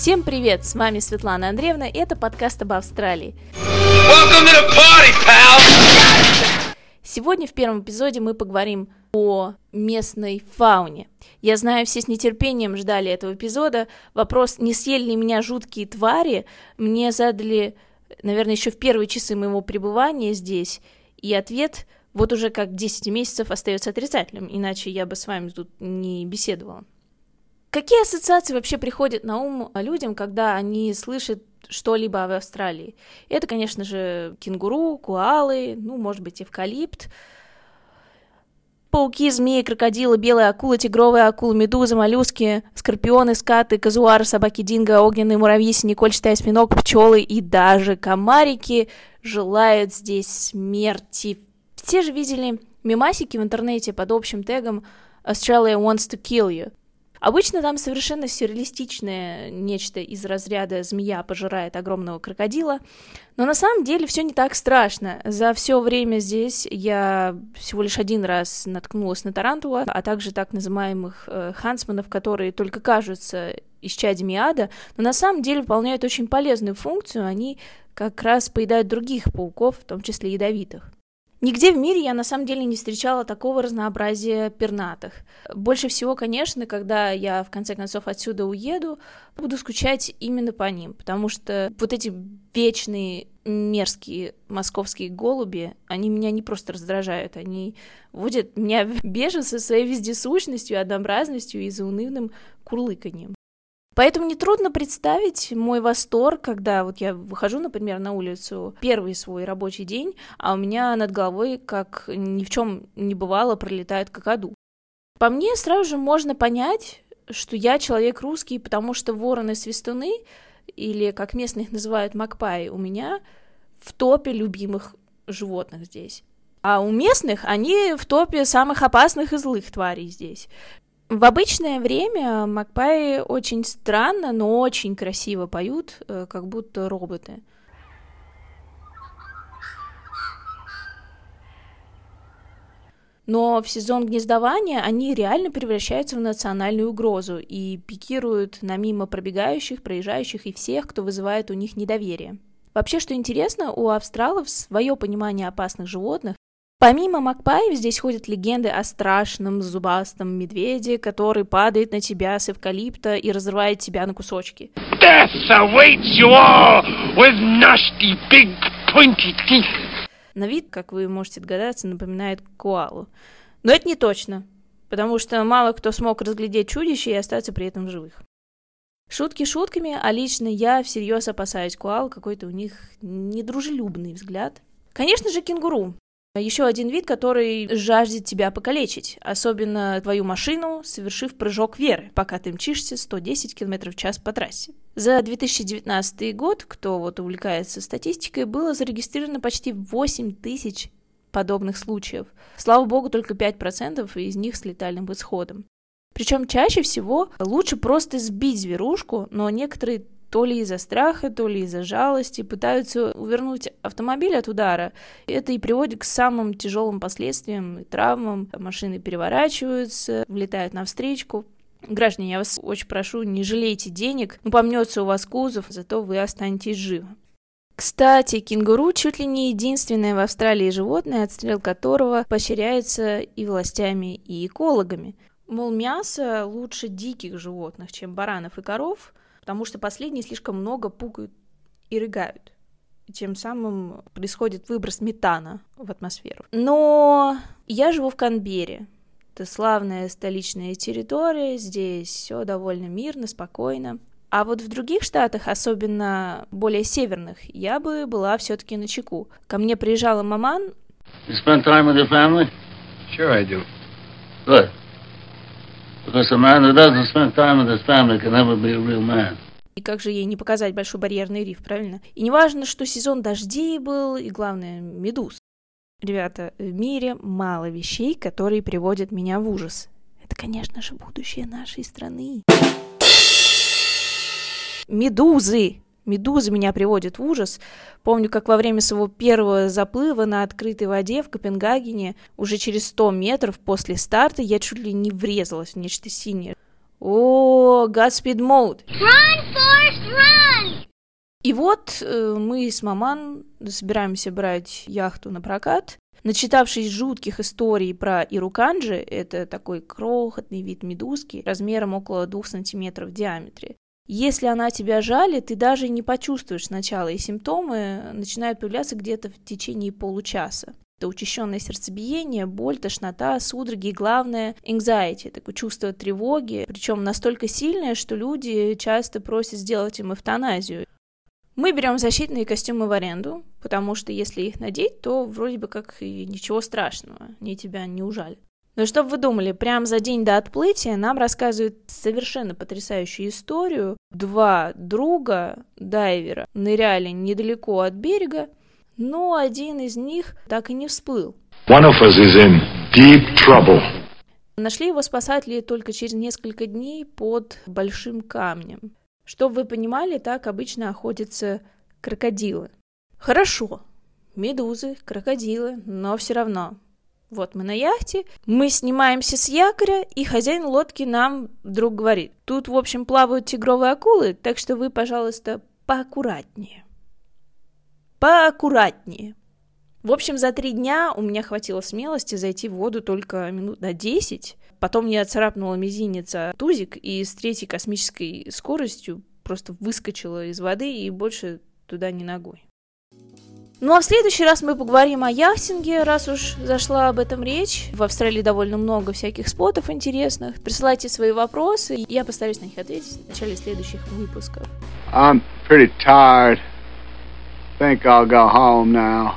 Всем привет, с вами Светлана Андреевна, и это подкаст об Австралии. Party, Сегодня в первом эпизоде мы поговорим о местной фауне. Я знаю, все с нетерпением ждали этого эпизода. Вопрос, не съели ли меня жуткие твари, мне задали, наверное, еще в первые часы моего пребывания здесь, и ответ вот уже как 10 месяцев остается отрицательным, иначе я бы с вами тут не беседовала. Какие ассоциации вообще приходят на ум людям, когда они слышат что-либо в Австралии? Это, конечно же, кенгуру, куалы, ну, может быть, эвкалипт, Пауки, змеи, крокодилы, белые акулы, тигровые акулы, медузы, моллюски, скорпионы, скаты, казуары, собаки динго, огненные муравьи, синекольчатый осьминог, пчелы и даже комарики желают здесь смерти. Все же видели мемасики в интернете под общим тегом Australia wants to kill you. Обычно там совершенно сюрреалистичное нечто из разряда «змея пожирает огромного крокодила», но на самом деле все не так страшно. За все время здесь я всего лишь один раз наткнулась на тарантула, а также так называемых э, хансманов, которые только кажутся исчадьями ада, но на самом деле выполняют очень полезную функцию, они как раз поедают других пауков, в том числе ядовитых. Нигде в мире я на самом деле не встречала такого разнообразия пернатых. Больше всего, конечно, когда я в конце концов отсюда уеду, буду скучать именно по ним, потому что вот эти вечные мерзкие московские голуби, они меня не просто раздражают, они вводят меня в бешенство своей вездесущностью, однообразностью и заунывным курлыканьем. Поэтому нетрудно представить мой восторг, когда вот я выхожу, например, на улицу первый свой рабочий день, а у меня над головой, как ни в чем не бывало, пролетает какаду. По мне сразу же можно понять, что я человек русский, потому что вороны-свистуны, или, как местные их называют, макпаи, у меня в топе любимых животных здесь. А у местных они в топе самых опасных и злых тварей здесь. В обычное время Макпаи очень странно, но очень красиво поют, э, как будто роботы. Но в сезон гнездования они реально превращаются в национальную угрозу и пикируют на мимо пробегающих, проезжающих и всех, кто вызывает у них недоверие. Вообще, что интересно, у австралов свое понимание опасных животных, Помимо Макпаев здесь ходят легенды о страшном зубастом медведе, который падает на тебя с эвкалипта и разрывает тебя на кусочки. На вид, как вы можете догадаться, напоминает коалу. Но это не точно, потому что мало кто смог разглядеть чудище и остаться при этом в живых. Шутки шутками, а лично я всерьез опасаюсь коал, какой-то у них недружелюбный взгляд. Конечно же, кенгуру. Еще один вид, который жаждет тебя покалечить, особенно твою машину, совершив прыжок веры, пока ты мчишься 110 км в час по трассе. За 2019 год, кто вот увлекается статистикой, было зарегистрировано почти 8 тысяч подобных случаев. Слава богу, только 5% из них с летальным исходом. Причем чаще всего лучше просто сбить зверушку, но некоторые то ли из-за страха, то ли из-за жалости, пытаются увернуть автомобиль от удара. Это и приводит к самым тяжелым последствиям и травмам. Машины переворачиваются, влетают на встречку. Граждане, я вас очень прошу, не жалейте денег. Ну, помнется у вас кузов, зато вы останетесь живы. Кстати, кенгуру чуть ли не единственное в Австралии животное, отстрел которого поощряется и властями, и экологами. Мол, мясо лучше диких животных, чем баранов и коров, потому что последние слишком много пукают и рыгают. И тем самым происходит выброс метана в атмосферу. Но я живу в Канбере. Это славная столичная территория, здесь все довольно мирно, спокойно. А вот в других штатах, особенно более северных, я бы была все-таки на чеку. Ко мне приезжала маман. You spend time with your family? Sure I do. Good. Because a man who doesn't spend time with his family can never be a real man. И как же ей не показать большой барьерный риф, правильно? И не важно, что сезон дождей был, и главное, медуз. Ребята, в мире мало вещей, которые приводят меня в ужас. Это, конечно же, будущее нашей страны. Медузы! Медуза меня приводит в ужас. Помню, как во время своего первого заплыва на открытой воде в Копенгагене уже через 100 метров после старта я чуть ли не врезалась в нечто синее. О, Godspeed Mode. Run, Forrest, run! И вот э, мы с маман собираемся брать яхту на прокат. Начитавшись жутких историй про ируканджи, это такой крохотный вид медузки размером около двух сантиметров в диаметре. Если она тебя жалит, ты даже не почувствуешь сначала, и симптомы начинают появляться где-то в течение получаса. Это учащенное сердцебиение, боль, тошнота, судороги и, главное, anxiety, такое чувство тревоги, причем настолько сильное, что люди часто просят сделать им эвтаназию. Мы берем защитные костюмы в аренду, потому что если их надеть, то вроде бы как и ничего страшного, они тебя не ужалят. Но что вы думали, прямо за день до отплытия нам рассказывают совершенно потрясающую историю. Два друга дайвера ныряли недалеко от берега, но один из них так и не всплыл. One of us is in deep trouble. Нашли его спасатели только через несколько дней под большим камнем. Чтобы вы понимали, так обычно охотятся крокодилы. Хорошо, медузы, крокодилы, но все равно. Вот мы на яхте, мы снимаемся с якоря, и хозяин лодки нам вдруг говорит, тут, в общем, плавают тигровые акулы, так что вы, пожалуйста, поаккуратнее. Поаккуратнее. В общем, за три дня у меня хватило смелости зайти в воду только минут на десять. Потом мне отцарапнула мизинец тузик, и с третьей космической скоростью просто выскочила из воды и больше туда не ногой. Ну а в следующий раз мы поговорим о яхтинге, раз уж зашла об этом речь. В Австралии довольно много всяких спотов интересных. Присылайте свои вопросы, и я постараюсь на них ответить в начале следующих выпусков. I'm pretty tired. Think I'll go home now.